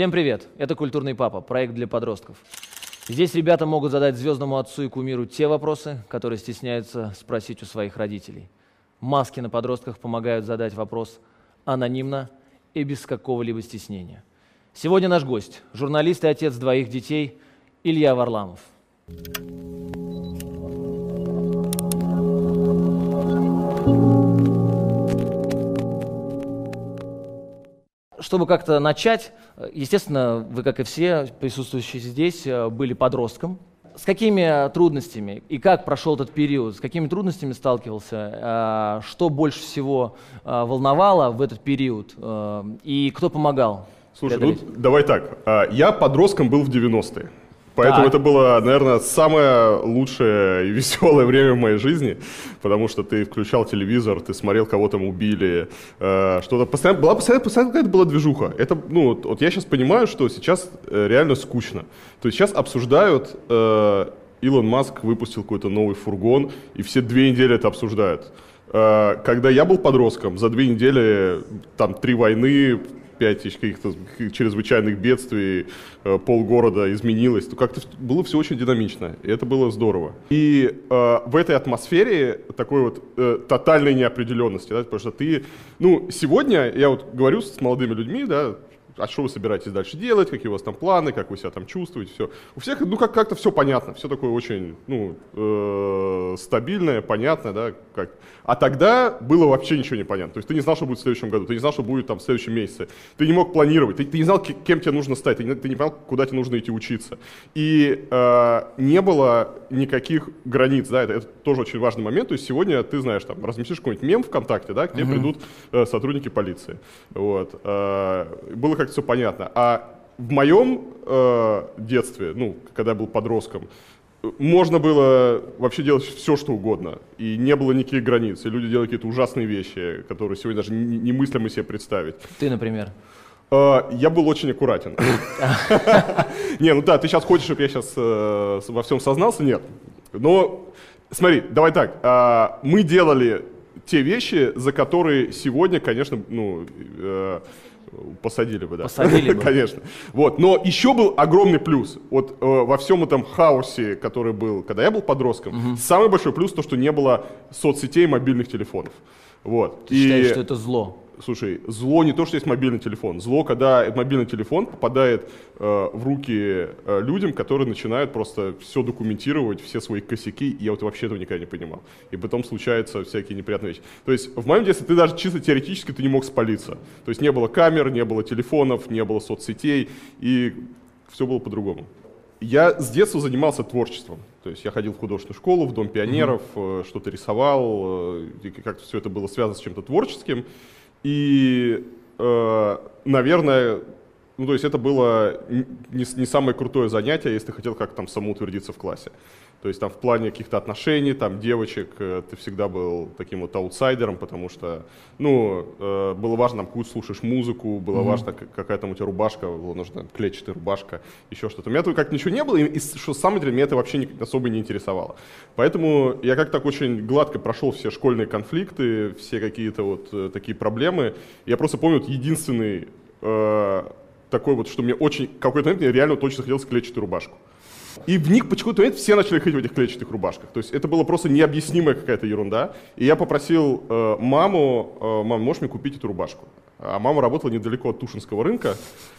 Всем привет! Это «Культурный папа», проект для подростков. Здесь ребята могут задать звездному отцу и кумиру те вопросы, которые стесняются спросить у своих родителей. Маски на подростках помогают задать вопрос анонимно и без какого-либо стеснения. Сегодня наш гость – журналист и отец двоих детей Илья Варламов. Чтобы как-то начать, естественно, вы, как и все присутствующие здесь, были подростком. С какими трудностями и как прошел этот период? С какими трудностями сталкивался? А, Что больше всего а, волновало в этот период? И кто помогал? Слушай, ну давай так. Я подростком был в 90-е. Поэтому Так. это было, наверное, самое лучшее и веселое время в моей жизни, потому что ты включал телевизор, ты смотрел, кого там убили, э, что-то постоянно была постоянно, постоянно какая-то была движуха. Это, ну, вот, вот я сейчас понимаю, что сейчас э, реально скучно. То есть сейчас обсуждают, э, Илон Маск выпустил какой-то новый фургон, и все две недели это обсуждают. Э, Когда я был подростком, за две недели там три войны, пять каких-то чрезвычайных бедствий, э, полгорода изменилось, то как-то было все очень динамично, и это было здорово. И э, в этой атмосфере такой вот э, тотальной неопределенности, да, потому что ты, ну, сегодня я вот говорю с молодыми людьми, да, а что вы собираетесь дальше делать, какие у вас там планы, как вы себя там чувствуете, все. У всех, ну, как- как-то все понятно, все такое очень, ну, э, стабильное, понятное, да, как. А тогда было вообще ничего не понятно. То есть ты не знал, что будет в следующем году, ты не знал, что будет там в следующем месяце. Ты не мог планировать, ты, ты не знал, ке- кем тебе нужно стать, ты не, ты не понимал, куда тебе нужно идти учиться. И э, не было никаких границ, да, это, это тоже очень важный момент. То есть сегодня ты знаешь, там, разместишь какой-нибудь мем ВКонтакте, да, к тебе придут э, сотрудники полиции. Вот. Э, было как-то все понятно. А в моем э, детстве, ну, когда я был подростком, э, можно было вообще делать все, что угодно. И не было никаких границ. И люди делали какие-то ужасные вещи, которые сегодня даже не- немыслимо себе представить. Ты, например. Э, Я был очень аккуратен. Не, ну да, ты сейчас хочешь, чтобы я сейчас во всем сознался? Нет. Но смотри, давай так. а, Мы делали те вещи, за которые сегодня, конечно, ну, э, посадили бы, да. Посадили бы. Конечно. Вот. Но еще был огромный плюс. Вот э, во всем этом хаосе, который был, когда я был подростком, самый большой плюс то, что не было соцсетей и мобильных телефонов. Вот. Ты считаешь, что это зло? Слушай, зло не то, что есть мобильный телефон. Зло, когда мобильный телефон попадает э, в руки э, людям, которые начинают просто все документировать, все свои косяки. И я вот вообще этого никогда не понимал. И потом случаются всякие неприятные вещи. То есть в моем детстве ты даже чисто теоретически ты не мог спалиться. То есть не было камер, не было телефонов, не было соцсетей. И все было по-другому. Я с детства занимался творчеством. То есть я ходил в художественную школу, в Дом пионеров, э, что-то рисовал, э, и как-то все это было связано с чем-то творческим. И, э, наверное, ну, то есть это было не, не самое крутое занятие, если ты хотел как-то там самоутвердиться в классе. То есть там в плане каких-то отношений, там девочек, э, ты всегда был таким вот аутсайдером, потому что, ну, э, было важно, там, какую слушаешь музыку, было важно, к- какая там у тебя рубашка, было нужно клетчатая рубашка, еще что-то. У меня тут как ничего не было, и, что самое интересное, меня это вообще не- особо не интересовало. Поэтому я как так очень гладко прошел все школьные конфликты, все какие-то вот э, такие проблемы. Я просто помню, вот единственный э, такой вот, что мне очень, какой-то момент мне реально точно хотелось клетчатую рубашку. И в них почему-то момент все начали ходить в этих клетчатых рубашках. То есть это была просто необъяснимая какая-то ерунда. И я попросил э, маму, э, мам, можешь мне купить эту рубашку? А мама работала недалеко от Тушинского рынка,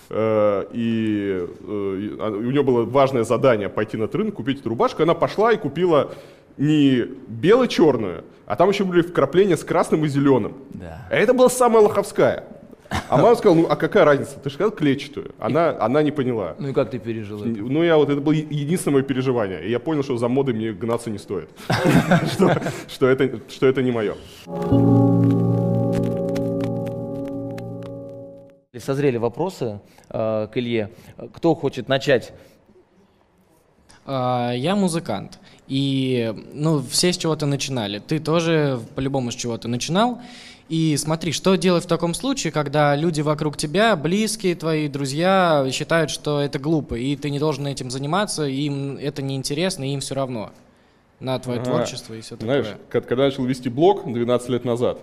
э, и, э, а, у нее было важное задание пойти на этот рынок, купить эту рубашку. И она пошла и купила не бело-черную, а там еще были вкрапления с красным и зеленым. Да. А это была самая лоховская. А мама сказала, ну а какая разница? Ты же сказал клетчатую. Она, она не поняла. Ну и как ты пережил это? Ну, я вот, это было единственное мое переживание. И я понял, что за модой мне гнаться не стоит. Что- Что это что это не мое. Созрели вопросы э, к Илье. Кто хочет начать? А, Я музыкант. И, ну, все с чего-то начинали. Ты тоже по-любому с чего-то начинал. И смотри, что делать в таком случае, когда люди вокруг тебя, близкие твои, друзья, считают, что это глупо, и ты не должен этим заниматься, им это неинтересно, и им все равно на твое Ага. творчество и все Знаешь, такое. ка- когда я начал вести блог 12 лет назад,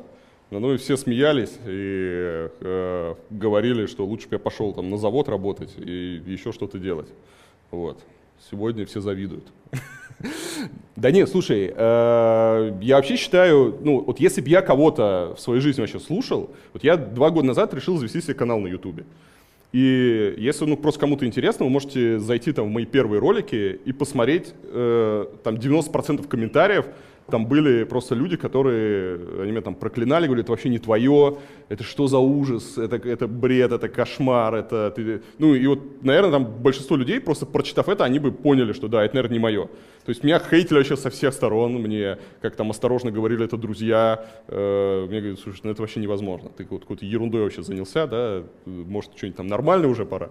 Ну и все смеялись и э, говорили, что лучше бы я пошел там на завод работать и еще что-то делать. Вот. Сегодня все завидуют. Да нет, слушай, э, я вообще считаю, ну вот если бы я кого-то в своей жизни вообще слушал, вот я два года назад решил завести себе канал на Ютубе. И если ну, просто кому-то интересно, вы можете зайти там в мои первые ролики и посмотреть э, там 90% комментариев, там были просто люди, которые, они меня там проклинали, говорили, это вообще не твое, это что за ужас, это, это бред, это кошмар, это... Ты... Ну и вот, наверное, там большинство людей, просто прочитав это, они бы поняли, что да, это, наверное, не мое. То есть меня хейтили вообще со всех сторон, мне, как там осторожно говорили это друзья, э, мне говорят, слушай, ну это вообще невозможно, ты вот какой-то ерундой вообще занялся, да, может, что-нибудь там нормальное уже пора.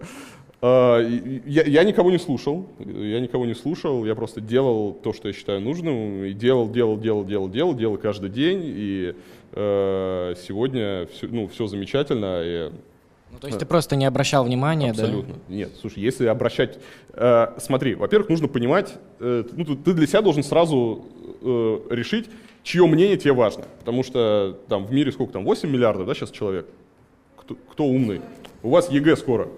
А, я, я никого не слушал, я никого не слушал, я просто делал то, что я считаю нужным, и делал, делал, делал, делал, делал, делал каждый день, и э, сегодня все, ну, все замечательно. И, ну, то есть ты просто не обращал внимания, Абсолютно. Да? Нет, слушай, если обращать... Э, смотри, во-первых, нужно понимать, э, ну, ты для себя должен сразу э, решить, чье мнение тебе важно. Потому что там в мире сколько там, 8 миллиардов, да, сейчас человек? Кто, кто умный? У вас ЕГЭ скоро.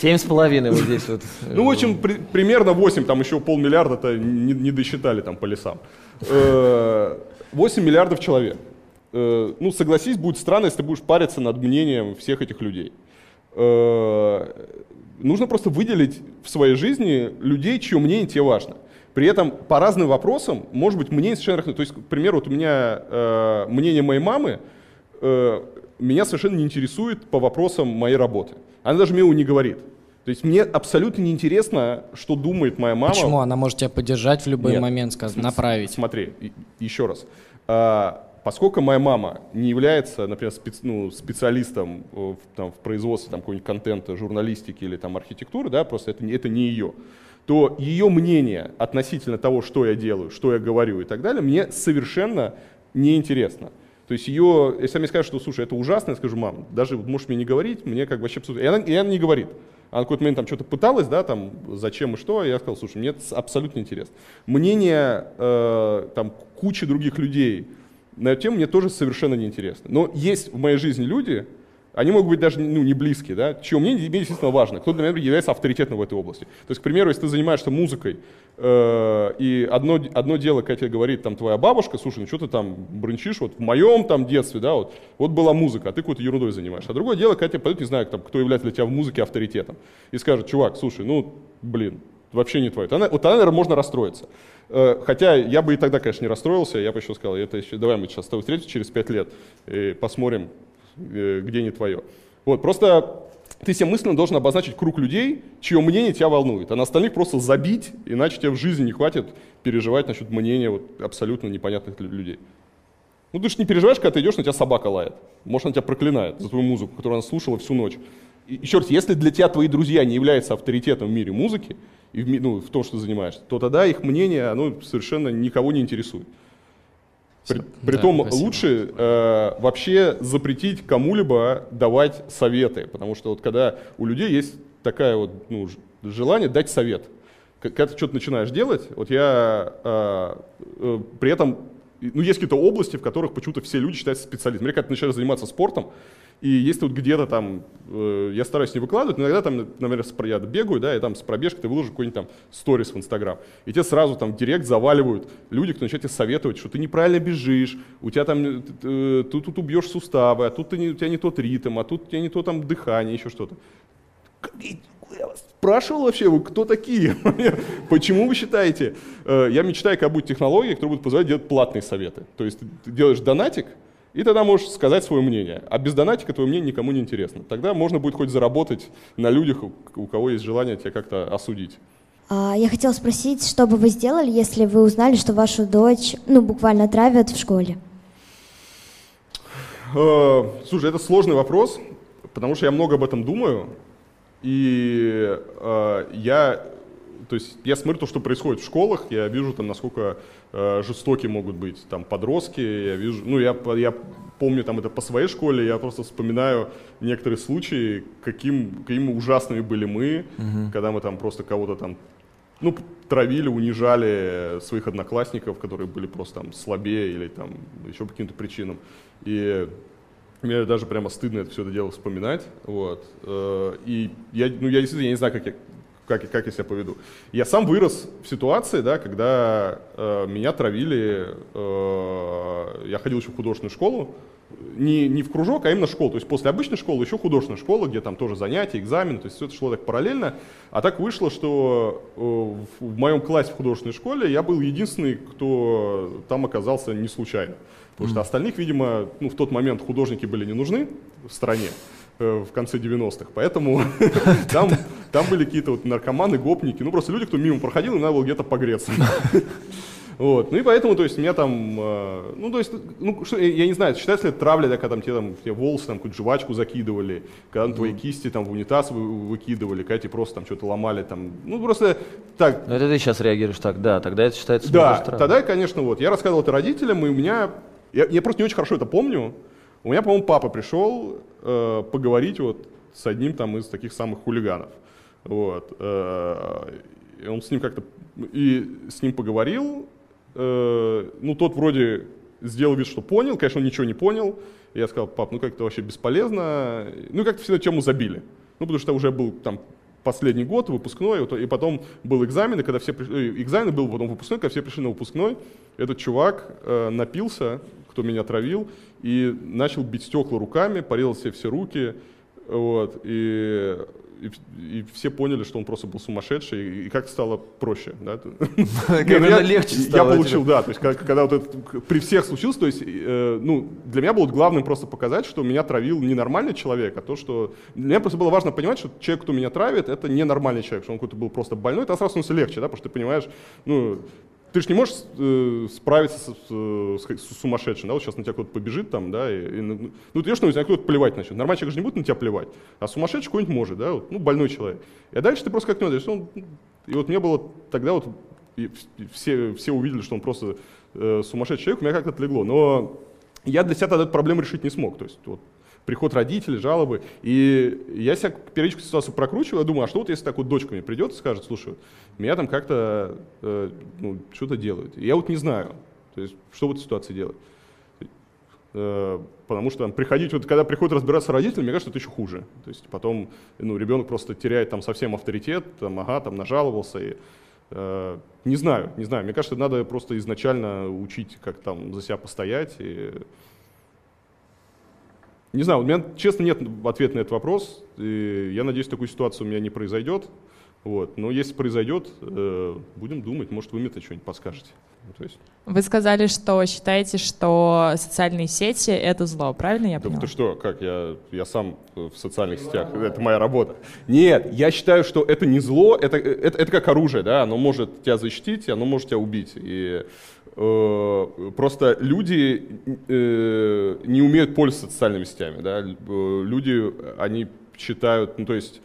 Семь с половиной вот здесь вот. Ну, в общем, при, примерно 8, там еще полмиллиарда-то не, не досчитали там по лесам. 8 э, миллиардов человек. Э, ну, согласись, будет странно, если ты будешь париться над мнением всех этих людей. Э, нужно просто выделить в своей жизни людей, чье мнение тебе важно. При этом по разным вопросам, может быть, мнение совершенно разное. То есть, к примеру, вот у меня мнение моей мамы меня совершенно не интересует по вопросам моей работы. Она даже его не говорит. То есть мне абсолютно не интересно, что думает моя мама. Почему? Она может тебя поддержать в любой Нет. момент, сказать, направить. Смотри, еще раз. А, поскольку моя мама не является, например, специ, ну, специалистом в, там, в производстве там, какого-нибудь контента, журналистики или там, архитектуры, да, просто это, это не ее, то ее мнение относительно того, что я делаю, что я говорю и так далее, мне совершенно неинтересно. То есть ее, если мне скажут, что, слушай, это ужасно, я скажу, мам, даже можешь мне не говорить, мне как бы вообще абсолютно... И она, и она не говорит. Она какой-то момент там что-то пыталась, да, там, зачем и что, и я сказал, слушай, мне это абсолютно интересно. Мнение э, там кучи других людей на эту тему мне тоже совершенно неинтересно. Но есть в моей жизни люди, они могут быть даже ну, не близкие, да, чье мнение тебе действительно важно, кто, например, является авторитетом в этой области. То есть, к примеру, если ты занимаешься музыкой, э, и одно, одно дело, когда тебе говорит там твоя бабушка, слушай, ну что ты там бренчишь, вот в моем там детстве, да, вот, вот была музыка, а ты какой-то ерундой занимаешься. А другое дело, когда тебе пойдет, не знаю, там, кто является для тебя в музыке авторитетом, и скажет, чувак, слушай, ну, блин, вообще не твое. Тогда, вот тогда, наверное, можно расстроиться. Э, хотя я бы и тогда, конечно, не расстроился, я бы еще сказал, это еще, давай мы сейчас с тобой встретимся через пять лет и посмотрим, где не твое. Вот, просто ты себе мысленно должен обозначить круг людей, чье мнение тебя волнует, а на остальных просто забить, иначе тебе в жизни не хватит переживать насчет мнения вот абсолютно непонятных людей. Ну ты же не переживаешь, когда ты идешь, на тебя собака лает. Может, она тебя проклинает за твою музыку, которую она слушала всю ночь. И, еще раз, если для тебя твои друзья не являются авторитетом в мире музыки, и в, ну, в том, что ты занимаешься, то тогда их мнение оно совершенно никого не интересует. При, Притом да, лучше э, вообще запретить кому-либо давать советы, потому что вот когда у людей есть такая вот ну, желание дать совет, когда ты что-то начинаешь делать, вот я э, э, при этом, ну есть какие-то области, в которых почему-то все люди считаются специалистами. Когда ты начинаешь заниматься спортом, и если вот где-то там, э, я стараюсь не выкладывать, но иногда там, например, я бегаю, да, и там с пробежкой ты выложишь какой-нибудь там сторис в Инстаграм, и тебе сразу там директ заваливают люди, кто начинает тебе советовать, что ты неправильно бежишь, у тебя там, э, э ты тут убьешь суставы, а тут ты не, у тебя не тот ритм, а тут у тебя не то там дыхание, еще что-то. Я вас спрашивал вообще, вы кто такие? Почему вы считаете? Э, я мечтаю, как будет технология, которая будет позволять делать платные советы. То есть ты делаешь донатик, и тогда можешь сказать свое мнение. А без донатика твое мнение никому не интересно. Тогда можно будет хоть заработать на людях, у кого есть желание тебя как-то осудить. А, я хотела спросить, что бы вы сделали, если вы узнали, что вашу дочь, ну, буквально травят в школе? Э, слушай, это сложный вопрос, потому что я много об этом думаю. И э, я то есть я смотрю то, что происходит в школах, я вижу там, насколько э, жестоки могут быть там подростки, я вижу, ну я, я помню там это по своей школе, я просто вспоминаю некоторые случаи, каким, какими ужасными были мы, угу. когда мы там просто кого-то там ну, травили, унижали своих одноклассников, которые были просто там слабее или там еще по каким-то причинам. И мне даже прямо стыдно это все это дело вспоминать. Вот. Э, и я, ну, я действительно я не знаю, как я, как, как я себя поведу. Я сам вырос в ситуации, да, когда э, меня травили, э, я ходил еще в художественную школу, не, не в кружок, а именно в школу. То есть после обычной школы еще художественная школа, где там тоже занятия, экзамен, то есть все это шло так параллельно. А так вышло, что э, в, в моем классе в художественной школе я был единственный, кто там оказался не случайно. Потому что остальных, видимо, ну, в тот момент художники были не нужны в стране э, в конце 90-х, поэтому там, там были какие-то вот наркоманы, гопники, ну просто люди, кто мимо проходил, и надо было где-то погреться. Вот. Ну и поэтому, то есть, меня там, э, ну, то есть, ну, что, я не знаю, считается ли это травля, да, когда там тебе там тебе волосы, там, какую-то жвачку закидывали, когда там, твои кисти там в унитаз вы, выкидывали, когда тебе просто там что-то ломали, там, ну, просто так. Ну, это ты сейчас реагируешь так, да, тогда это считается Да, тогда, конечно, вот, я рассказывал это родителям, и у меня я, я просто не очень хорошо это помню. У меня, по-моему, папа пришел э, поговорить вот с одним там из таких самых хулиганов. Вот. Э, он с ним как-то и с ним поговорил. Э, ну, тот вроде сделал вид, что понял, конечно, он ничего не понял. Я сказал, пап, ну как-то вообще бесполезно. Ну, как-то всегда тему забили. Ну, потому что уже был там последний год, выпускной, и потом был экзамен, и когда все пришли, э, экзамен был потом выпускной, когда все пришли на выпускной, этот чувак э, напился, кто меня травил, и начал бить стекла руками, порезал себе все руки, вот, и и, и все поняли, что он просто был сумасшедший, и как стало проще. Да? Когда легче стало. Я получил, да, то есть когда вот это при всех случилось, то есть, э, ну, для меня было главным просто показать, что меня травил не нормальный человек, а то, что... Для меня просто было важно понимать, что человек, кто меня травит, это не нормальный человек, что он какой-то был просто больной, это сразу становится легче, да, потому что ты понимаешь, ну, ты же не можешь э, справиться с, с, с сумасшедшим, да, вот сейчас на тебя кто-то побежит там, да, и, и ну, ну ты что, на тебя кто-то плевать начнет. Нормальный человек же не будет на тебя плевать, а сумасшедший какой-нибудь может, да, вот, ну, больной человек. И дальше ты просто как не он, и вот мне было тогда вот, и все, все увидели, что он просто э, сумасшедший человек, у меня как-то отлегло, но я для себя тогда эту проблему решить не смог, то есть вот приход родителей, жалобы. И я себя периодически ситуацию прокручиваю, думаю, а что вот если так вот дочка мне придет и скажет, слушай, меня там как-то э, ну, что-то делают. И я вот не знаю, то есть, что в этой ситуации делать. Э, потому что там, приходить, вот когда приходит разбираться родители, мне кажется, это еще хуже. То есть потом ну, ребенок просто теряет там совсем авторитет, там, ага, там нажаловался. И, э, не знаю, не знаю. Мне кажется, надо просто изначально учить, как там за себя постоять. И, не знаю, у меня, честно, нет ответа на этот вопрос. И я надеюсь, такую ситуацию у меня не произойдет. Вот. Но если произойдет, э, будем думать, может, вы мне-то что-нибудь подскажете. Ну, то есть... Вы сказали, что считаете, что социальные сети — это зло, правильно я да поняла? Ты что, как, я, я сам в социальных сетях, это моя работа. Нет, я считаю, что это не зло, это, это, это как оружие, да, оно может тебя защитить, оно может тебя убить. И Э, просто люди э, не умеют пользоваться социальными сетями. Да? Э, люди, они считают, ну то есть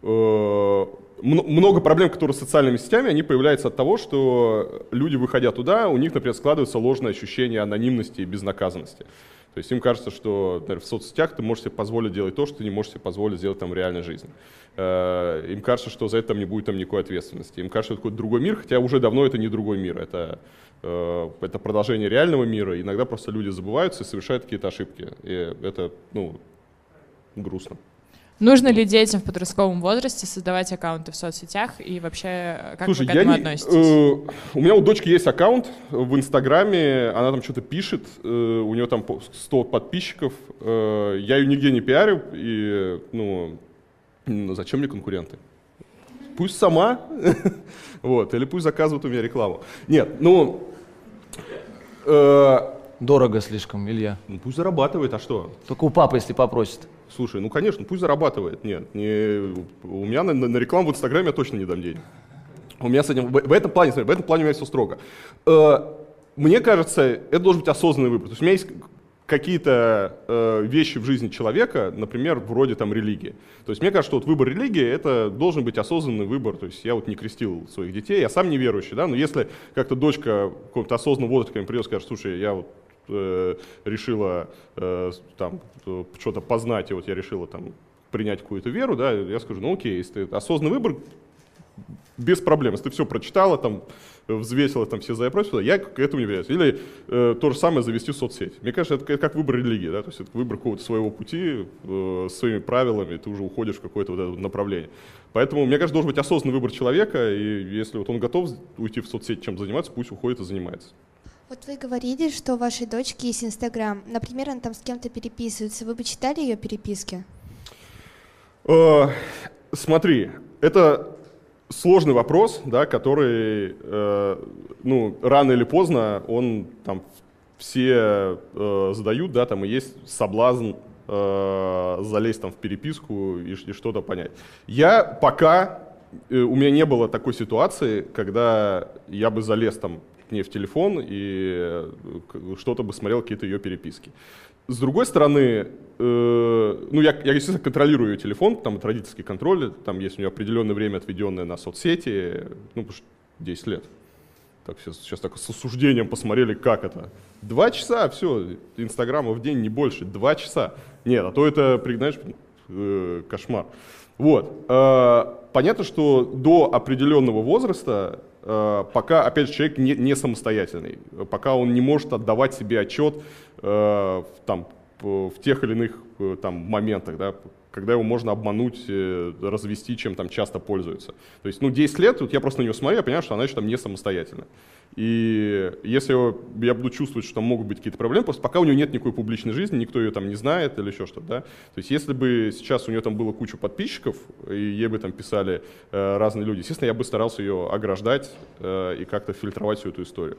много проблем, которые с социальными сетями, они появляются от того, что люди, выходя туда, у них, например, складывается ложное ощущение анонимности и безнаказанности. То есть им кажется, что например, в соцсетях ты можешь себе позволить делать то, что ты не можешь себе позволить сделать там в реальной жизни. Им кажется, что за это там не будет там никакой ответственности. Им кажется, что это какой-то другой мир, хотя уже давно это не другой мир. Это Э, это продолжение реального мира. Иногда просто люди забываются и совершают какие-то ошибки. И это, ну, грустно. Нужно ли детям в подростковом возрасте создавать аккаунты в соцсетях и вообще как Слушай, вы к этому я не, относитесь? Э, у меня у дочки есть аккаунт в Инстаграме, она там что-то пишет, э, у нее там 100 подписчиков. Э, я ее нигде не пиарю, и ну, зачем мне конкуренты? Пусть сама, вот, или пусть заказывают у меня рекламу. Нет, ну, Э, Дорого слишком, Илья. Ну, пусть зарабатывает, а что? Только у папы, если попросит. Слушай, ну конечно, пусть зарабатывает. Нет, не, у меня на, на рекламу в Инстаграме я точно не дам денег. У меня с этим, в, в этом плане, смотри, в этом плане у меня все строго. Э, мне кажется, это должен быть осознанный выбор. То есть у меня есть какие-то э, вещи в жизни человека, например, вроде там религии. То есть мне кажется, что вот выбор религии это должен быть осознанный выбор. То есть я вот не крестил своих детей, я сам неверующий, да, но если как-то дочка в каком-то осознанном возрасте ко придет и скажет, слушай, я вот э, решила э, там что-то познать, и вот я решила там принять какую-то веру, да, я скажу, ну окей, если ты осознанный выбор, без проблем. Если ты все прочитала, там, взвесила там все за и против, я к этому не являюсь. Или э, то же самое завести соцсеть. Мне кажется, это как выбор религии, да, то есть это выбор какого-то своего пути, э, своими правилами, ты уже уходишь в какое-то вот это направление. Поэтому, мне кажется, должен быть осознанный выбор человека, и если вот он готов уйти в соцсеть, чем заниматься, пусть уходит и занимается. Вот вы говорили, что у вашей дочки есть Инстаграм. Например, она там с кем-то переписывается. Вы бы читали ее переписки? Э, смотри, это сложный вопрос, да, который, э, ну, рано или поздно он там все э, задают, да, там и есть соблазн э, залезть там в переписку и, и что-то понять. Я пока э, у меня не было такой ситуации, когда я бы залез там к ней в телефон и э, что-то бы смотрел какие-то ее переписки. С другой стороны, э, ну, я, я, естественно, контролирую ее телефон, там это родительский контроль, там есть у нее определенное время, отведенное на соцсети, ну, потому что 10 лет. Так, сейчас, сейчас так с осуждением посмотрели, как это. Два часа, все, инстаграма в день не больше, два часа. Нет, а то это, знаешь, э, кошмар. Вот. Э, понятно, что до определенного возраста э, пока, опять же, человек не, не самостоятельный, пока он не может отдавать себе отчет э, там, в тех или иных э, там, моментах, да, когда его можно обмануть, э, развести, чем там часто пользуются. То есть, ну, 10 лет, вот я просто на нее смотрю, я понимаю, что она еще там не самостоятельна. И если я буду чувствовать, что там могут быть какие-то проблемы, просто пока у нее нет никакой публичной жизни, никто ее там не знает или еще что-то, да. То есть если бы сейчас у нее там было куча подписчиков, и ей бы там писали э, разные люди, естественно, я бы старался ее ограждать э, и как-то фильтровать всю эту историю.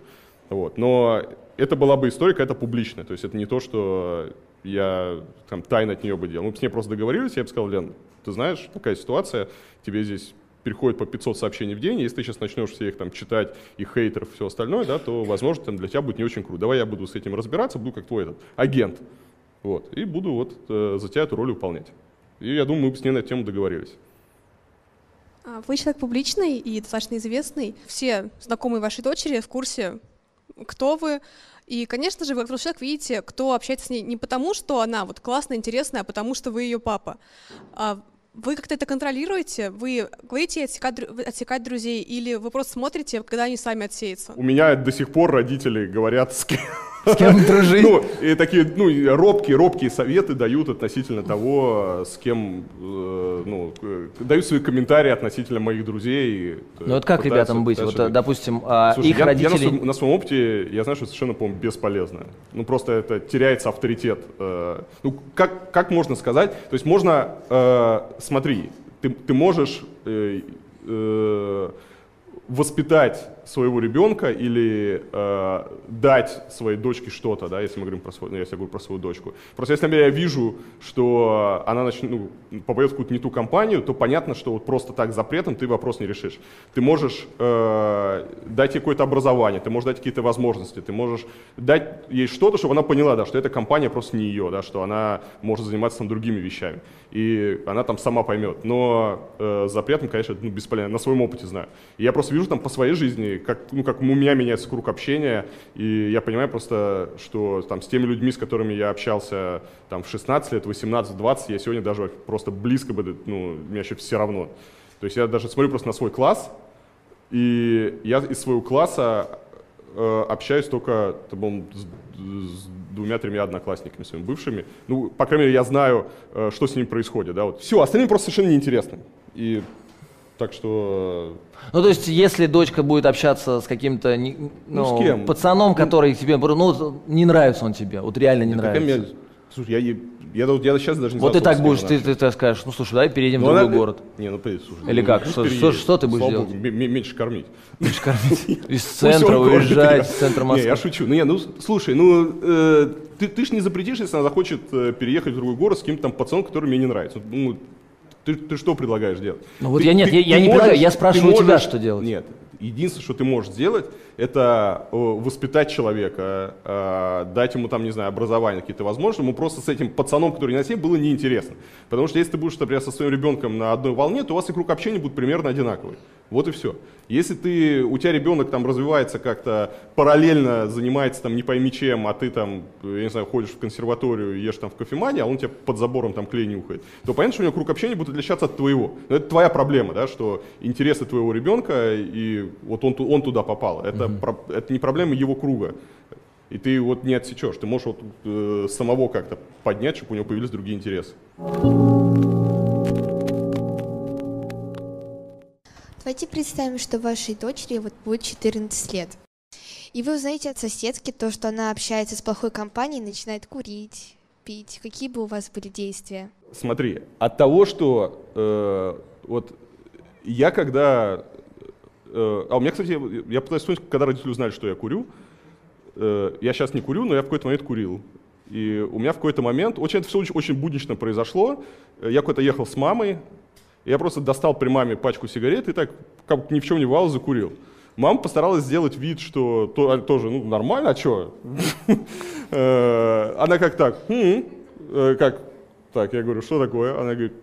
Вот. Но это была бы история какая-то публичная, то есть это не то, что я там тайно от нее бы делал. Мы с ней просто договорились, я бы сказал, Лен, ты знаешь, такая ситуация, тебе здесь переходит по 500 сообщений в день, если ты сейчас начнешь все их там читать, и хейтеров, все остальное, да, то, возможно, там, для тебя будет не очень круто. Давай я буду с этим разбираться, буду как твой этот агент. Вот, и буду вот э, за тебя эту роль выполнять. И я думаю, мы с ней на эту тему договорились. А, вы человек публичный и достаточно известный. Все знакомые вашей дочери в курсе, кто вы. И, конечно же, вы как человек видите, кто общается с ней не потому, что она вот классная, интересная, а потому что вы ее папа. А вы как-то это контролируете? Вы говорите отсекать, отсекать друзей или вы просто смотрите, когда они сами отсеются? У меня до сих пор родители говорят, с кем, с кем дружить? Ну, и такие, ну, робкие, робкие советы дают относительно того, с кем, э, ну, дают свои комментарии относительно моих друзей. Ну, вот как ребятам быть? Вот, допустим, а их родители... На своем, опыте, я знаю, что совершенно, по-моему, бесполезно. Ну, просто это теряется авторитет. Э, ну, как, как можно сказать? То есть можно, э, смотри, ты, ты можешь воспитать своего ребенка или э, дать своей дочке что-то, да, если мы говорим про свой, ну, если я говорю про свою дочку. Просто если например, я вижу, что она начнет, ну, попадет в какую-то не ту компанию, то понятно, что вот просто так запретом ты вопрос не решишь. Ты можешь э, дать ей какое-то образование, ты можешь дать какие-то возможности, ты можешь дать ей что-то, чтобы она поняла, да, что эта компания просто не ее, да, что она может заниматься там другими вещами. И она там сама поймет. Но э, запретом, конечно, ну, бесполезно. На своем опыте знаю. И я просто вижу там по своей жизни, как, ну, как у меня меняется круг общения, и я понимаю просто, что там с теми людьми, с которыми я общался там в 16 лет, 18, 20, я сегодня даже просто близко бы, ну, мне вообще все равно. То есть я даже смотрю просто на свой класс, и я из своего класса э, общаюсь только там, с, с двумя-тремя одноклассниками своими бывшими. Ну, по крайней мере, я знаю, э, что с ними происходит. Да, вот. Все, остальные просто совершенно неинтересны. И так что... Ну, то есть, если дочка будет общаться с каким-то ну, ну, с кем? пацаном, который тебе, ну, не нравится он тебе, вот реально не нравится. Меня... Слушай, я, я, я, я сейчас даже не Вот ты так будешь, ты, ты, ты скажешь, ну, слушай, давай переедем ну, в другой она... город. Не, ну, слушай. Или ну, как? Что, что, что ты будешь делать? Богу, меньше кормить. Меньше кормить? Из центра уезжать, из центра Москвы? Не, я шучу. Ну, не, ну, слушай, ну, э, ты, ты ж не запретишь, если она захочет э, переехать в другой город с каким-то там пацаном, который мне не нравится. Ну, ты, ты что предлагаешь делать? Ну вот ты, я нет, ты, я, ты я не можешь, предлагаю, я спрашиваю можешь, тебя, что делать. Нет, единственное, что ты можешь сделать, это воспитать человека, э, дать ему там, не знаю, образование, какие-то возможности, ему просто с этим пацаном, который не на было неинтересно. Потому что если ты будешь, например, со своим ребенком на одной волне, то у вас и круг общения будет примерно одинаковый. Вот и все. Если ты, у тебя ребенок там развивается как-то параллельно, занимается там не пойми чем, а ты там, я не знаю, ходишь в консерваторию, ешь там в кофемане, а он тебе под забором там клей нюхает, то понятно, что у него круг общения будет отличаться от твоего. Но это твоя проблема, да, что интересы твоего ребенка, и вот он, он туда попал. Это, это не проблема его круга. И ты вот не отсечешь, ты можешь вот э, самого как-то поднять, чтобы у него появились другие интересы. Давайте представим, что вашей дочери вот будет 14 лет. И вы узнаете от соседки то, что она общается с плохой компанией, начинает курить, пить. Какие бы у вас были действия? Смотри, от того, что э, вот я когда... Э, а у меня, кстати, я, пытаюсь вспомнить, когда родители узнали, что я курю. Э, я сейчас не курю, но я в какой-то момент курил. И у меня в какой-то момент, очень, это все очень, буднично произошло. Я куда-то ехал с мамой, я просто достал при маме пачку сигарет и так, как ни в чем не бывало, закурил. Мама постаралась сделать вид, что то, тоже ну, нормально, а что? Э, она как так, «Хм, э, как так, я говорю, что такое? Она говорит,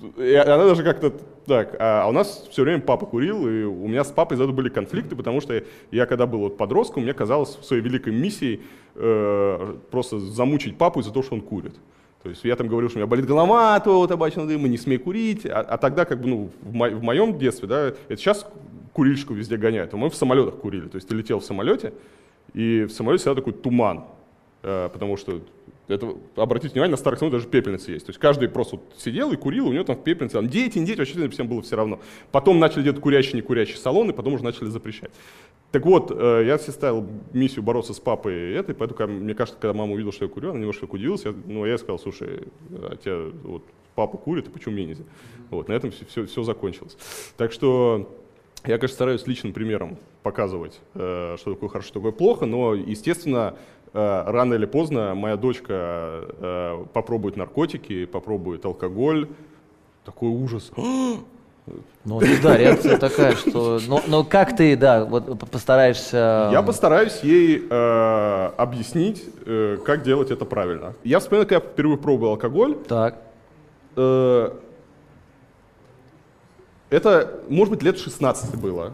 она даже как-то так, а, а у нас все время папа курил, и у меня с папой из-за этого были конфликты, потому что я, когда был вот подростком, мне казалось своей великой миссией э, просто замучить папу из-за того, что он курит. То есть я там говорил, что у меня болит голова от табачного дыма, не смей курить. А, а тогда, как бы, ну, в, мо- в моем детстве, да, это сейчас курильщику везде гоняют, а мы в самолетах курили. То есть ты летел в самолете, и в самолете всегда такой туман, э, потому что это, обратите внимание, на старых самолетах даже пепельницы есть. То есть каждый просто вот сидел и курил, у него там в пепельнице, там дети, не дети, вообще всем было все равно. Потом начали делать курящий, не курящий салоны, потом уже начали запрещать. Так вот, э, я все ставил миссию бороться с папой этой, поэтому, мне кажется, когда мама увидела, что я курю, она немножко удивилась, я, ну, я сказал, слушай, а тебя вот, папа курит, и почему мне нельзя? Вот, на этом все, все, все закончилось. Так что я, конечно, стараюсь личным примером показывать, э, что такое хорошо, что такое плохо, но, естественно, рано или поздно моя дочка попробует наркотики, попробует алкоголь, такой ужас. Ну, да, реакция такая, что... Но, но как ты, да, вот постараешься... Я постараюсь ей э, объяснить, э, как делать это правильно. Я вспоминаю, когда я впервые пробовал алкоголь. Так. Э, это, может быть, лет 16 было.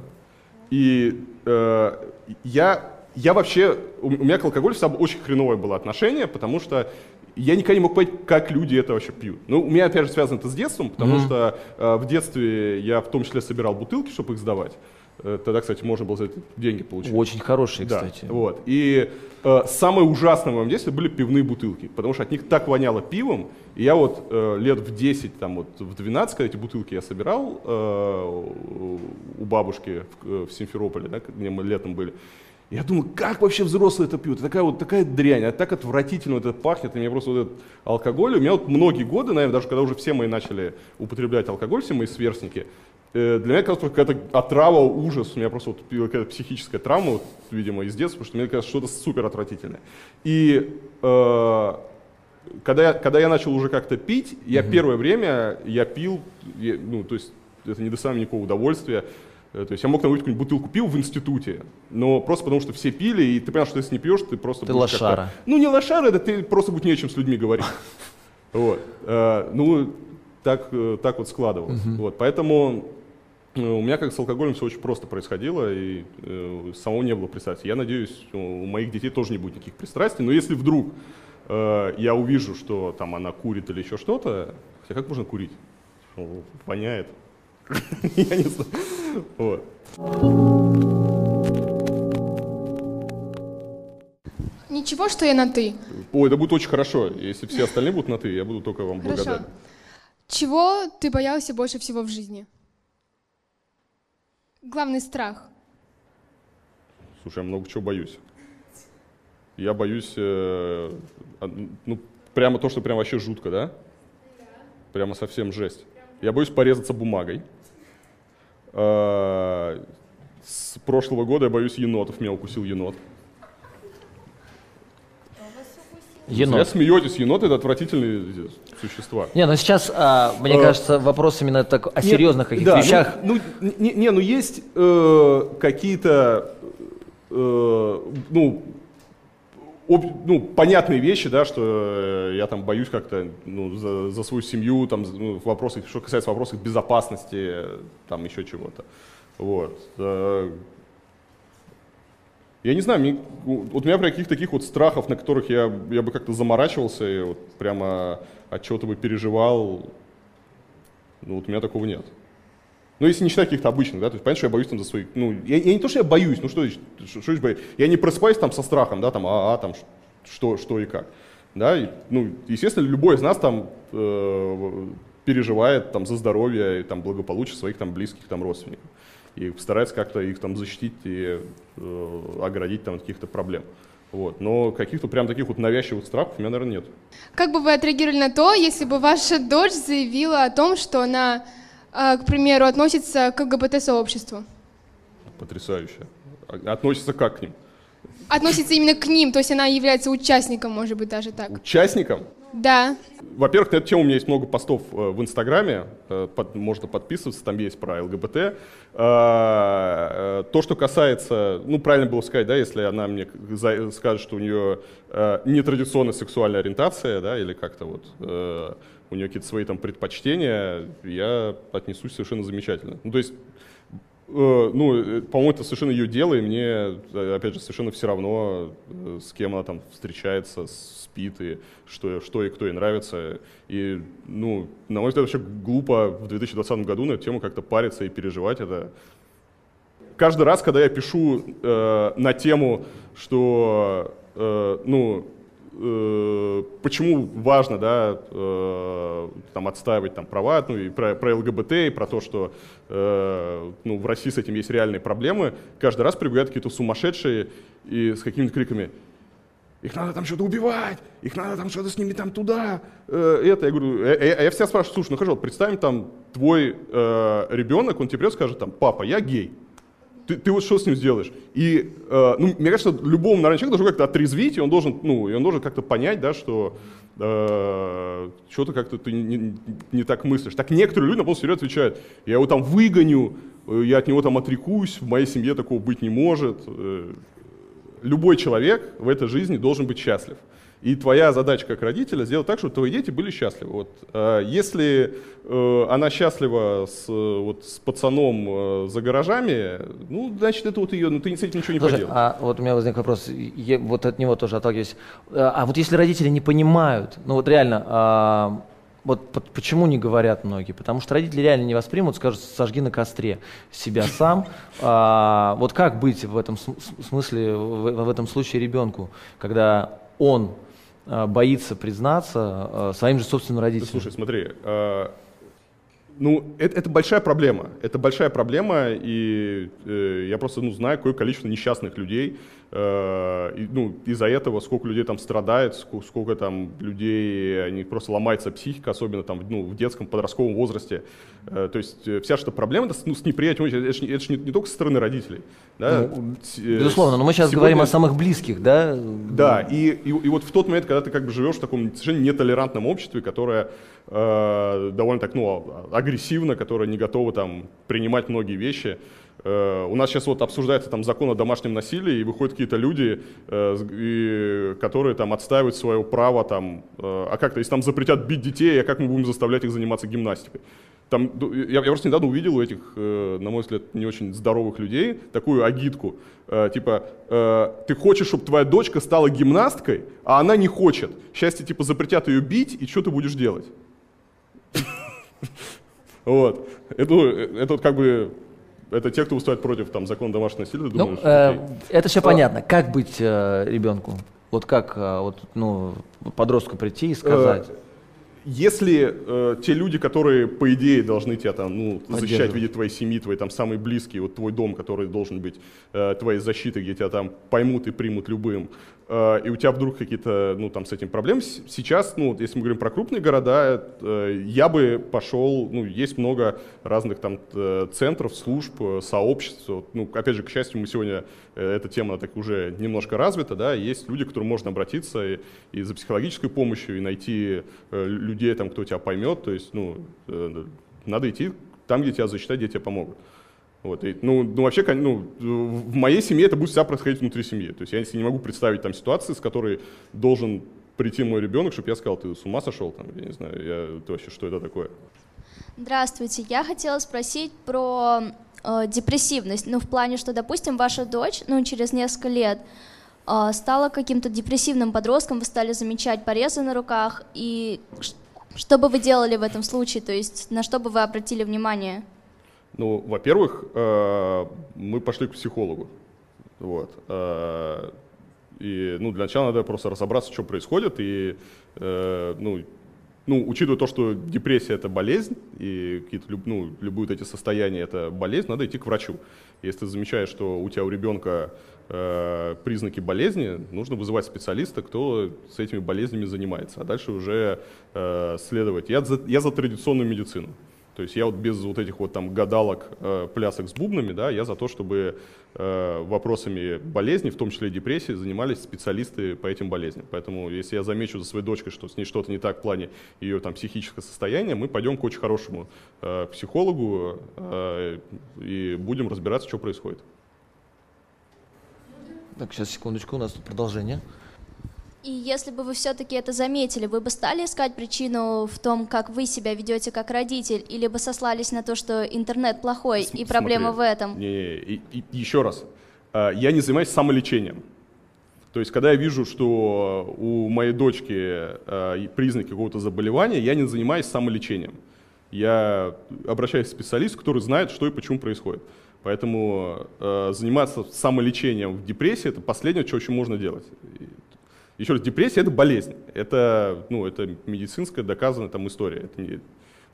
И э, я, я вообще... У меня к алкоголю всегда очень хреновое было отношение, потому что я никогда не мог понять, как люди это вообще пьют. Ну, у меня, опять же, связано это с детством, потому mm-hmm. что э, в детстве я в том числе собирал бутылки, чтобы их сдавать. Э, тогда, кстати, можно было за это деньги получить. Очень хорошие, да, кстати. Вот. И э, самое ужасное в моем детстве были пивные бутылки, потому что от них так воняло пивом. И я вот э, лет в 10, там, вот, в 12, когда эти бутылки я собирал э, у бабушки в, э, в Симферополе, да, где мы летом были, я думаю, как вообще взрослые это пьют? Такая вот такая дрянь, а так отвратительно это пахнет. И мне просто вот этот алкоголь, у меня вот многие годы, наверное, даже когда уже все мы начали употреблять алкоголь, все мои сверстники, э, для меня казалось какая-то отрава, ужас. У меня просто вот какая-то психическая травма, вот, видимо, из детства, потому что мне кажется что-то супер отвратительное. И э, когда, я, когда я начал уже как-то пить, я mm-hmm. первое время я пил, я, ну, то есть это не доставило никакого удовольствия. Э, то есть я мог там выпить какую-нибудь бутылку пива в институте, но просто потому, что все пили, и ты понимаешь, что если не пьешь, ты просто... Ты лошара. Ну, не лошара, это ты просто будешь не о чем с людьми говорить. Вот. Э, ну, так, э, так вот складывалось. Вот. Поэтому у меня как с алкоголем все очень просто происходило, и самого не было пристрастий. Я надеюсь, у моих детей тоже не будет никаких пристрастий, но если вдруг я увижу, что там она курит или еще что-то, хотя как можно курить? Воняет. Я не знаю. Вот. Ничего, что я на «ты». Ой, это будет очень хорошо. Если все остальные будут на «ты», я буду только вам Хорошо. благодарен. Чего ты боялся больше всего в жизни? Главный страх. Слушай, я много чего боюсь. Я боюсь, э, ну, прямо то, что прям вообще жутко, да? Прямо совсем жесть. Я боюсь порезаться бумагой. Э, с прошлого года я боюсь енотов, меня укусил енот. Енот. Я смеетесь, енот это отвратительные существа. Не, ну сейчас, а, мне Э, кажется, вопрос именно так, о Нет, серьезных каких-то да, вещах. Ну, ну, не, не, ну есть э, какие-то, э, ну, об, ну, понятные вещи, да, что э, я там боюсь как-то ну, за, за свою семью, там, ну, в вопросах, что касается вопросов безопасности, там еще чего-то. Вот. Э, я не знаю, мне, вот у меня прям каких-то таких вот страхов, на которых я, я бы как-то заморачивался и вот прямо от чего-то бы переживал, ну вот у меня такого нет. Ну, если не считать каких-то обычных, да, то есть, понятно, что я боюсь там за свои, ну, я, я не то, что я боюсь, ну, что, что, что боюсь, я не просыпаюсь там со страхом, да, там, а, а там, что, что и как, да, и, ну, естественно, любой из нас там э, переживает там за здоровье и там благополучие своих там близких там родственников и старается как-то их там защитить и э, оградить там от каких-то проблем. Вот. Но каких-то прям таких вот навязчивых страхов у меня, наверное, нет. Как бы вы отреагировали на то, если бы ваша дочь заявила о том, что она, к примеру, относится к ЛГБТ-сообществу? Потрясающе. А, относится как к ним? Относится именно к ним, то есть она является участником, может быть, даже так. Участником? Да. Во-первых, на эту тему у меня есть много постов э, в Инстаграме, э, под, можно подписываться, там есть про ЛГБТ. Э, то, что касается, ну, правильно было сказать, да, если она мне скажет, что у нее нетрадиционная сексуальная ориентация, да, или как-то вот у нее какие-то свои там предпочтения, я отнесусь совершенно замечательно. Ну, то есть ну, по-моему, это совершенно ее дело, и мне, опять же, совершенно все равно, с кем она там встречается, спит, и что, что и кто ей нравится. И, ну, на мой взгляд, вообще глупо в 2020 году на эту тему как-то париться и переживать это. Каждый раз, когда я пишу э, на тему, что, э, ну, э, почему важно, да, э, там отстаивать там права, ну и про, про ЛГБТ, и про то, что э, ну, в России с этим есть реальные проблемы, каждый раз прибегают какие-то сумасшедшие и с какими-то криками их надо там что-то убивать, их надо там что-то с ними там туда, э, это. Я говорю, э, э, я всегда спрашиваю, слушай, ну хорошо, представим там твой э, ребенок, он тебе придет скажет там, папа, я гей. Ты, ты вот что с ним сделаешь? И, э, ну, мне кажется, любому, наверное, человеку должен как-то отрезвить, и он должен, ну, и он должен как-то понять, да, что э, что-то как-то ты не, не, не так мыслишь. Так некоторые люди на полном серьезе отвечают, я его там выгоню, э, я от него там отрекусь, в моей семье такого быть не может. Э, любой человек в этой жизни должен быть счастлив. И твоя задача как родителя сделать так, чтобы твои дети были счастливы. Вот, э, если э, она счастлива с, вот, с пацаном э, за гаражами, ну, значит, это вот ее, ну, ты с этим ничего не Слушай, поделаешь. А вот у меня возник вопрос, я, вот от него тоже отталкиваюсь. А вот если родители не понимают, ну вот реально, а, вот почему не говорят многие? Потому что родители реально не воспримут, скажут, сожги на костре себя сам. А, вот как быть в этом смысле, в, в этом случае ребенку, когда он а, боится признаться а, своим же собственным родителям? Слушай, смотри, а, ну, это, это большая проблема. Это большая проблема, и э, я просто ну, знаю какое количество несчастных людей, Э, ну, из-за этого сколько людей там страдает, сколько, сколько там людей, они просто ломается психика, особенно там ну, в детском, подростковом возрасте. Э, то есть э, вся что проблема это, ну, с неприятием, это же, это же не, не только со стороны родителей. Да? Ну, безусловно, но мы сейчас Сегодня... говорим о самых близких, да? Да, и, и, и вот в тот момент, когда ты как бы живешь в таком совершенно нетолерантном обществе, которое э, довольно так, ну, агрессивно, которое не готово там принимать многие вещи, Э, у нас сейчас вот обсуждается там закон о домашнем насилии, и выходят какие-то люди, э, которые там отстаивают свое право, там, а как-то, если там запретят бить детей, а как мы будем заставлять их заниматься гимнастикой? Там, я, я просто недавно увидел у этих, на мой взгляд, не очень здоровых людей такую агитку. Типа, ты хочешь, чтобы твоя дочка стала гимнасткой, а она не хочет. Счастье, типа, запретят ее бить, и что ты будешь делать? Вот. Это, это как бы это те, кто выступает против там, закона домашнего насилия, ну, думаешь, э, Это все а, понятно. Как быть э, ребенку? Вот как э, вот, ну, подростку прийти и сказать? Э, если э, те люди, которые, по идее, должны тебя там, ну, защищать в виде твоей семьи, твои там самые близкие, вот твой дом, который должен быть э, твоей защитой, где тебя там поймут и примут любым, и у тебя вдруг какие-то, ну, там, с этим проблемы, сейчас, ну, если мы говорим про крупные города, э, я бы пошел, ну, есть много разных там э, центров, служб, э, сообществ, ну, опять же, к счастью, мы сегодня, э, эта тема так уже немножко развита, да, есть люди, к которым можно обратиться и, и за психологической помощью, и найти э, людей, там, кто тебя поймет, то есть, ну, э, надо идти там, где тебя засчитать, где тебе помогут. Вот, и, ну, ну, вообще, ну, в моей семье это будет всегда происходить внутри семьи. То есть я не могу представить там ситуации, с которой должен прийти мой ребенок, чтобы я сказал, ты с ума сошел, там, я не знаю, я, ты вообще, что это такое? Здравствуйте, я хотела спросить про э, депрессивность, ну, в плане, что, допустим, ваша дочь, ну, через несколько лет э, стала каким-то депрессивным подростком, вы стали замечать порезы на руках, и что бы вы делали в этом случае, то есть на что бы вы обратили внимание? Ну, во-первых, э, мы пошли к психологу. Вот. Э, и, ну, для начала надо просто разобраться, что происходит, и, э, ну, ну, учитывая то, что депрессия это болезнь, и какие-то, ну, любые эти состояния это болезнь, надо идти к врачу. Если ты замечаешь, что у тебя у ребенка э, признаки болезни, нужно вызывать специалиста, кто с этими болезнями занимается, а дальше уже э, следовать. Я за, я за традиционную медицину. То есть я вот без вот этих вот там гадалок, э, плясок с бубнами, да, я за то, чтобы э, вопросами болезни, в том числе депрессии, занимались специалисты по этим болезням. Поэтому если я замечу за своей дочкой, что с ней что-то не так в плане ее там психического состояния, мы пойдем к очень хорошему э, психологу э, и будем разбираться, что происходит. Так, сейчас секундочку, у нас тут продолжение. И если бы вы все-таки это заметили, вы бы стали искать причину в том, как вы себя ведете как родитель, или бы сослались на то, что интернет плохой С- и проблема смотри, в этом? Не, не, и, и, еще раз, а, я не занимаюсь самолечением. То есть, когда я вижу, что у моей дочки а, признаки какого-то заболевания, я не занимаюсь самолечением. Я обращаюсь к специалисту, который знает, что и почему происходит. Поэтому э, заниматься самолечением в депрессии это последнее, что еще можно делать. Еще раз, депрессия это болезнь. Это, ну, это медицинская доказанная там история. Это не...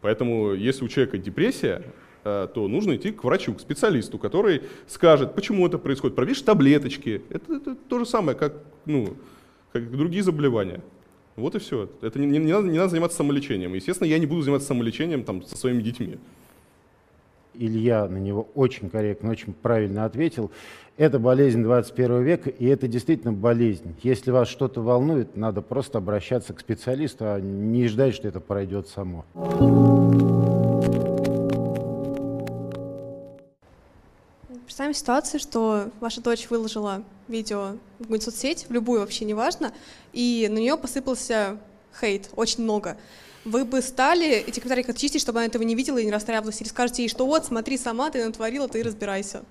Поэтому если у человека депрессия, э, то нужно идти к врачу, к специалисту, который скажет, почему это происходит, пропишет таблеточки. Это, это то же самое, как, ну, как другие заболевания. Вот и все. Это не, не, не, надо, не надо заниматься самолечением. Естественно, я не буду заниматься самолечением там, со своими детьми. Илья на него очень корректно, очень правильно ответил. Это болезнь 21 века, и это действительно болезнь. Если вас что-то волнует, надо просто обращаться к специалисту, а не ждать, что это пройдет само. Представим ситуацию, что ваша дочь выложила видео в какую-нибудь соцсеть, в любую вообще, неважно, и на нее посыпался хейт, очень много вы бы стали эти комментарии как чистить, чтобы она этого не видела и не расстраивалась, или скажете ей, что вот, смотри сама, ты натворила, ты разбирайся?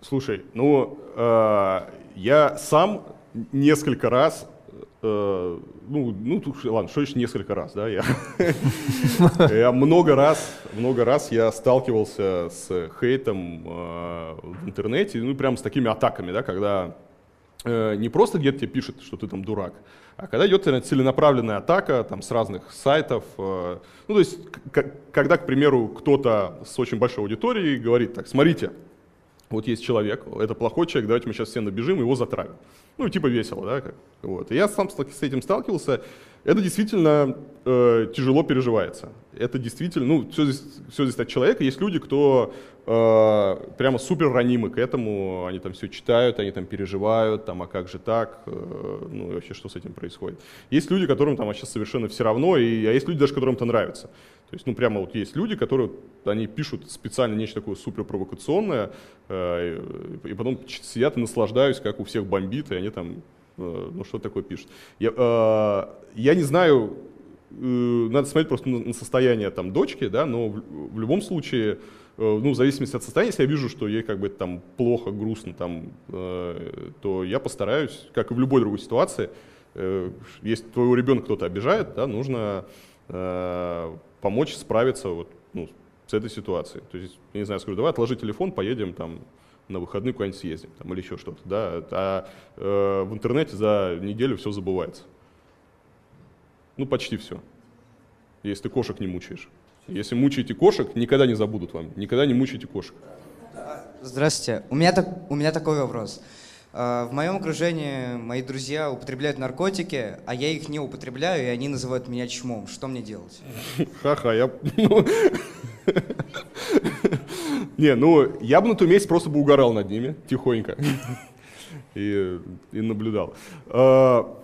Слушай, ну, э, я сам несколько раз, э, ну, ну, ладно, что еще несколько раз, да, я, я много раз, много раз я сталкивался с хейтом э, в интернете, ну, прям с такими атаками, да, когда не просто где-то тебе пишет, что ты там дурак, а когда идет целенаправленная атака там, с разных сайтов, э, ну то есть когда, к примеру, кто-то с очень большой аудиторией говорит так, смотрите, вот есть человек, это плохой человек, давайте мы сейчас все набежим, его затравим. Ну, типа весело, да, как, вот. И я сам с этим сталкивался, это действительно э, тяжело переживается. Это действительно, ну, все здесь, все здесь от человека. Есть люди, кто э, прямо супер ранимы к этому, они там все читают, они там переживают, там, а как же так, э, ну, и вообще, что с этим происходит. Есть люди, которым там вообще совершенно все равно, и, а есть люди даже, которым это нравится. То есть, ну, прямо вот есть люди, которые, они пишут специально нечто такое супер провокационное, э, и потом сидят и наслаждаются, как у всех бомбит, и они там Э, ну что такое пишет. Я, я не знаю, надо смотреть просто на состояние там дочки, да, но в, в любом случае, ну, в зависимости от состояния, если я вижу, что ей как бы там плохо, грустно, там, то я постараюсь, как и в любой другой ситуации, если твоего ребенка кто-то обижает, да, нужно помочь справиться вот, ну, с этой ситуацией. То есть, я не знаю, скажу, давай отложи телефон, поедем там на выходные куда-нибудь съездим там, или еще что-то. Да? А э, в интернете за неделю все забывается. Ну, почти все. Если ты кошек не мучаешь. Если мучаете кошек, никогда не забудут вам. Никогда не мучайте кошек. Здравствуйте. У меня, так, у меня такой вопрос. Э, в моем окружении мои друзья употребляют наркотики, а я их не употребляю, и они называют меня чмом. Что мне делать? Ха-ха, я... Ну, не, ну, я бы на том месте просто бы угорал над ними тихонько и, наблюдал. А,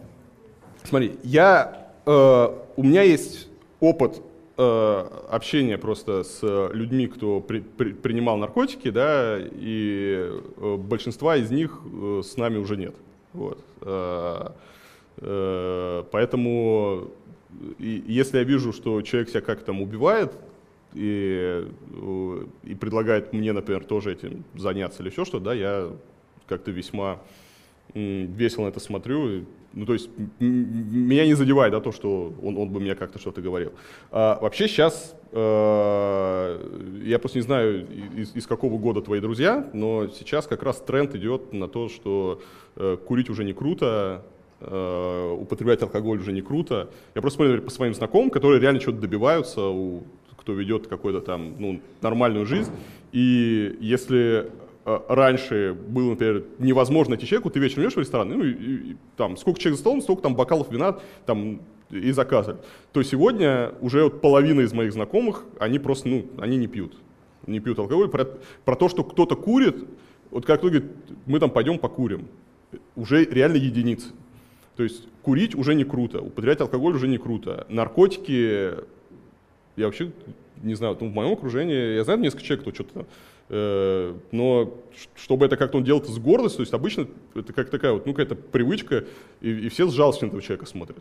смотри, я, а, у меня есть опыт э, общение просто с людьми, кто при, при, принимал наркотики, да, и э, большинства из них э, с нами уже нет. Вот. Э, э, поэтому и, если я вижу, что человек себя как-то там убивает, и, э, и предлагает мне, например, тоже этим заняться или еще что, да, я как-то весьма весело на это смотрю. Ну, то есть меня не задевает да, то, что он, он бы мне как-то что-то говорил. А, вообще сейчас, э, я просто не знаю, из, из какого года твои друзья, но сейчас как раз тренд идет на то, что э, курить уже не круто, э, употреблять алкоголь уже не круто. Я просто смотрю по своим знакомым, которые реально что-то добиваются, у, кто ведет какую-то там ну, нормальную жизнь. И если раньше было, например, невозможно найти человеку, ты вечером идешь в ресторан, ну и, и там сколько человек за столом, столько там бокалов вина там и заказывали. То сегодня уже вот половина из моих знакомых, они просто, ну, они не пьют. Не пьют алкоголь. Про, про то, что кто-то курит, вот как кто говорит, мы там пойдем покурим, уже реально единицы. То есть курить уже не круто, употреблять алкоголь уже не круто. Наркотики, я вообще не знаю, ну, в моем окружении, я знаю несколько человек, кто что-то Э, но чтобы это как-то он делал с гордостью, то есть обычно это как такая вот, ну, какая-то привычка, и, и все с жалостью на этого человека смотрят.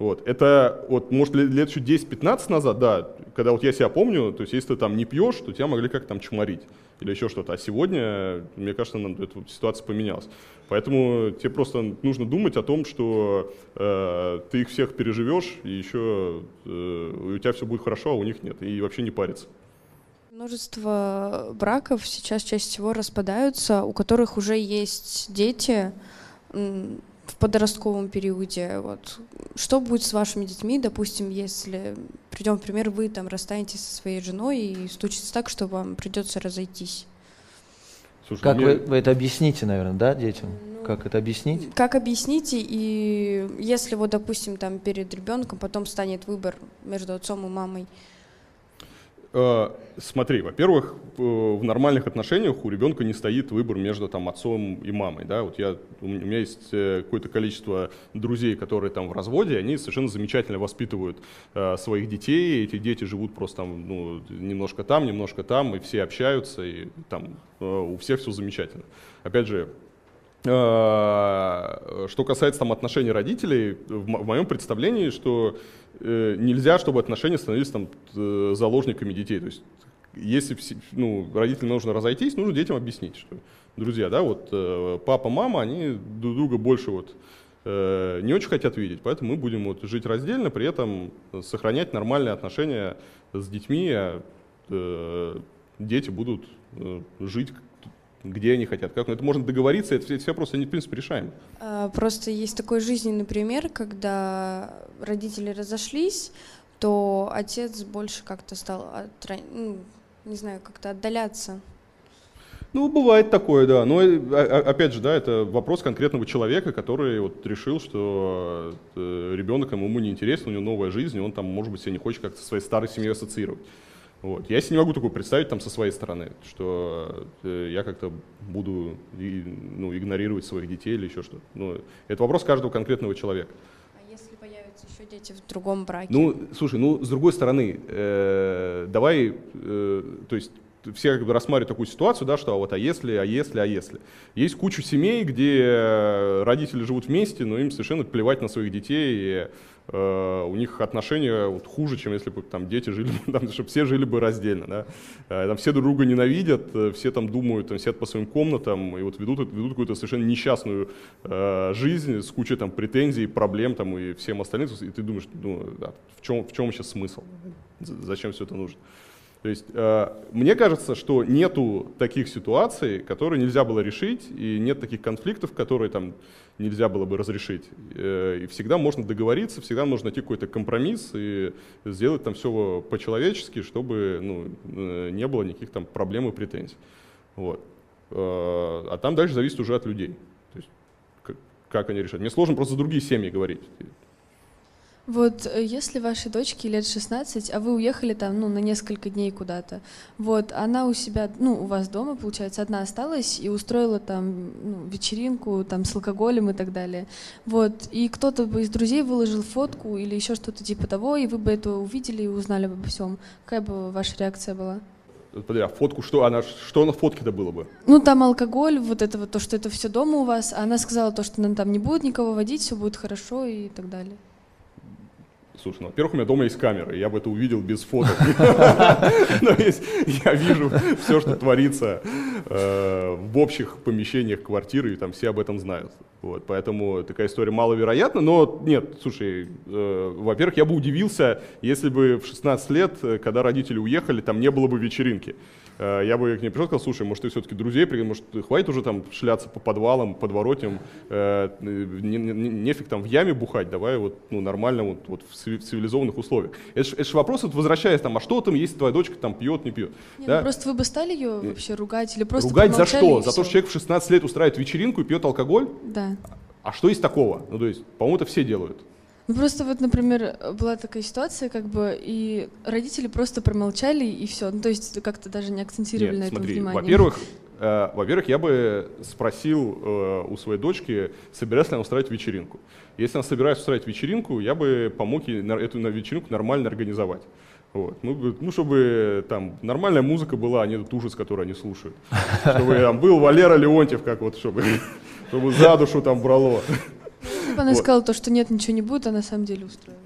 Вот. Это, вот, может, лет чуть 10-15 назад, да, когда вот я себя помню, то есть если ты там не пьешь, то тебя могли как-то там чморить или еще что-то. А сегодня, мне кажется, эта ситуация поменялась. Поэтому тебе просто нужно думать о том, что э, ты их всех переживешь, и еще э, у тебя все будет хорошо, а у них нет, и вообще не париться. Множество браков сейчас чаще всего распадаются, у которых уже есть дети в подростковом периоде. Вот. Что будет с вашими детьми, допустим, если, придем пример, вы там расстанетесь со своей женой и случится так, что вам придется разойтись? Слушай, как мне... вы, вы это объясните, наверное, да, детям? Ну, как это объяснить? Как объясните, и если вот, допустим, там перед ребенком потом станет выбор между отцом и мамой, смотри, во-первых, в нормальных отношениях у ребенка не стоит выбор между там, отцом и мамой. Да? Вот я, у меня есть э, какое-то количество друзей, которые там в разводе, они совершенно замечательно воспитывают э, своих детей. Эти дети живут просто там, ну, немножко там, немножко там, и все общаются, и там э, у всех все замечательно. Опять же, э, что касается там отношений родителей, в, в моем представлении, что Э, нельзя, чтобы отношения становились там э, заложниками детей. То есть, если ну, родителям нужно разойтись, нужно детям объяснить, что, друзья, да, вот э, папа, мама, они друг друга больше вот не очень хотят видеть, поэтому мы будем вот жить раздельно, при этом сохранять нормальные отношения с детьми, а дети будут жить где они хотят, как. Но это можно договориться, это все, все вопросы, они, в принципе, решаем. А, просто есть такой жизненный пример, когда родители разошлись, то отец больше как-то стал, от, ну, не знаю, как-то отдаляться. Ну, бывает такое, да. Но, э, опять же, да, это вопрос конкретного человека, который вот решил, что э, ребенок ему не интересен, у него новая жизнь, и он там, может быть, себя не хочет как-то со своей старой семьей ассоциировать. Вот. Я себе не могу такое представить там со своей стороны, что э, я как-то буду ну, игнорировать своих детей или еще что-то. Ну, это вопрос каждого конкретного человека. А если появятся еще дети в другом браке? Ну, слушай, ну, с другой стороны, э, давай, э, то есть все как бы рассматривают такую ситуацию, да, что а вот а если, а если, а если. Есть куча семей, где родители живут вместе, но им совершенно плевать на своих детей, и э, у них отношения вот, хуже, чем если бы там дети жили, там, чтобы все жили бы раздельно. Да? Э, там все друг друга ненавидят, э, все там думают, там, сидят по своим комнатам и вот ведут, ведут какую-то совершенно несчастную э, жизнь с кучей там претензий, проблем там и всем остальным. И ты думаешь, ну, да, в чем, в чем сейчас смысл? Зачем все это нужно? То есть э, мне кажется, что нету таких ситуаций, которые нельзя было решить, и нет таких конфликтов, которые там нельзя было бы разрешить. Э, и всегда можно договориться, всегда можно найти какой-то компромисс и сделать там все по-человечески, чтобы ну, э, не было никаких там проблем и претензий. Вот. А там дальше зависит уже от людей. То есть, как, как они решают. Мне сложно просто другие семьи говорить. Вот э, если вашей дочке лет 16, а вы уехали там, ну, на несколько дней куда-то, вот, она у себя, ну, у вас дома, получается, одна осталась и устроила там ну, вечеринку там с алкоголем и так далее, вот, и кто-то бы из друзей выложил фотку или еще что-то типа того, и вы бы это увидели и узнали бы обо всем. Какая бы ваша реакция была? Подожди, а фотку что? Она, что на фотке-то было бы? Ну, там алкоголь, вот это вот то, что это все дома у вас, а она сказала то, что она там не будет никого водить, все будет хорошо и так далее. Слушай, ну, во-первых, у меня дома есть камера, я бы это увидел без фото. Я вижу все, что творится э, в общих помещениях квартиры, и там все об этом знают. Вот, поэтому такая история маловероятна, но нет, слушай, э, во-первых, я бы удивился, если бы в 16 лет, э, когда родители уехали, там не было бы вечеринки. Э, я бы к ней пришел и сказал, слушай, может, ты все-таки друзей, может, хватит уже там шляться по подвалам, подворотням, э, не, не, нефиг там в яме бухать, давай вот ну, нормально вот, вот в цивилизованных условиях. Это же вопрос, вот, возвращаясь там, а что там, если твоя дочка там пьет, не пьет? Не, ну да? ну просто вы бы стали ее вообще ругать или просто Ругать за что? За то, что человек в 16 лет устраивает вечеринку и пьет алкоголь? Да. А что есть такого? Ну, то есть, по-моему, это все делают. Ну просто вот, например, была такая ситуация, как бы, и родители просто промолчали, и все. Ну то есть как-то даже не акцентировали Нет, на смотри, этом внимание. Во-первых, э, во-первых, я бы спросил э, у своей дочки, собирается ли она устраивать вечеринку. Если она собирается устраивать вечеринку, я бы помог ей на, эту на вечеринку нормально организовать. Вот. Ну, ну, чтобы там нормальная музыка была, а не этот ужас, который они слушают. Чтобы там был Валера Леонтьев, как вот, чтобы, чтобы за душу там брало. Бы она вот. сказала то, что нет, ничего не будет, а на самом деле устроила.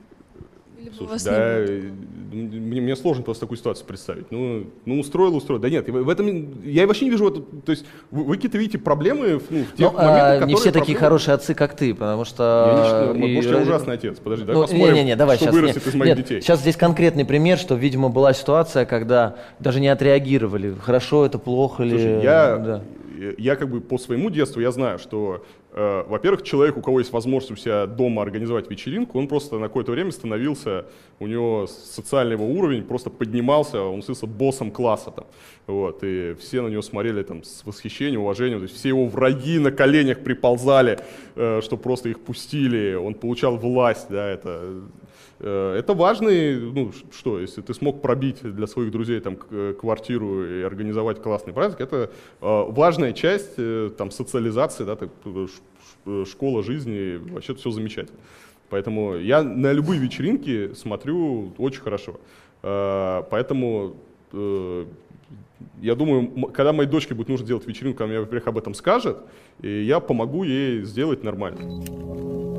Или Слушай, вас да, не мне, мне сложно просто такую ситуацию представить. Ну, ну устроил, устроил. Да нет, в этом я вообще не вижу, то есть вы, вы какие-то видите проблемы ну, в тех ну, моментах, а, Не все проблемы... такие хорошие отцы, как ты, потому что... Я не, и... Может, я ужасный отец, подожди, ну, давай посмотрим, не, не, не, давай, что сейчас, вырастет нет, из моих нет, детей. Сейчас здесь конкретный пример, что, видимо, была ситуация, когда даже не отреагировали, хорошо это, плохо ли... Слушай, я, да. Я как бы по своему детству, я знаю, что Э, во-первых, человек, у кого есть возможность у себя дома организовать вечеринку, он просто на какое-то время становился, у него социальный его уровень просто поднимался, он становился боссом класса там. Вот, и все на него смотрели там с восхищением, уважением, то есть все его враги на коленях приползали, э, что просто их пустили, он получал власть, да, это Э, это важный, ну что, если ты смог пробить для своих друзей там э, квартиру и организовать классный праздник, это э, важная часть там социализации, да, так, школа жизни, вообще все замечательно. Поэтому я на любые вечеринки смотрю очень хорошо. Поэтому я думаю, когда моей дочке будет нужно делать вечеринку, она мне, во-первых, об этом скажет, и я помогу ей сделать нормально.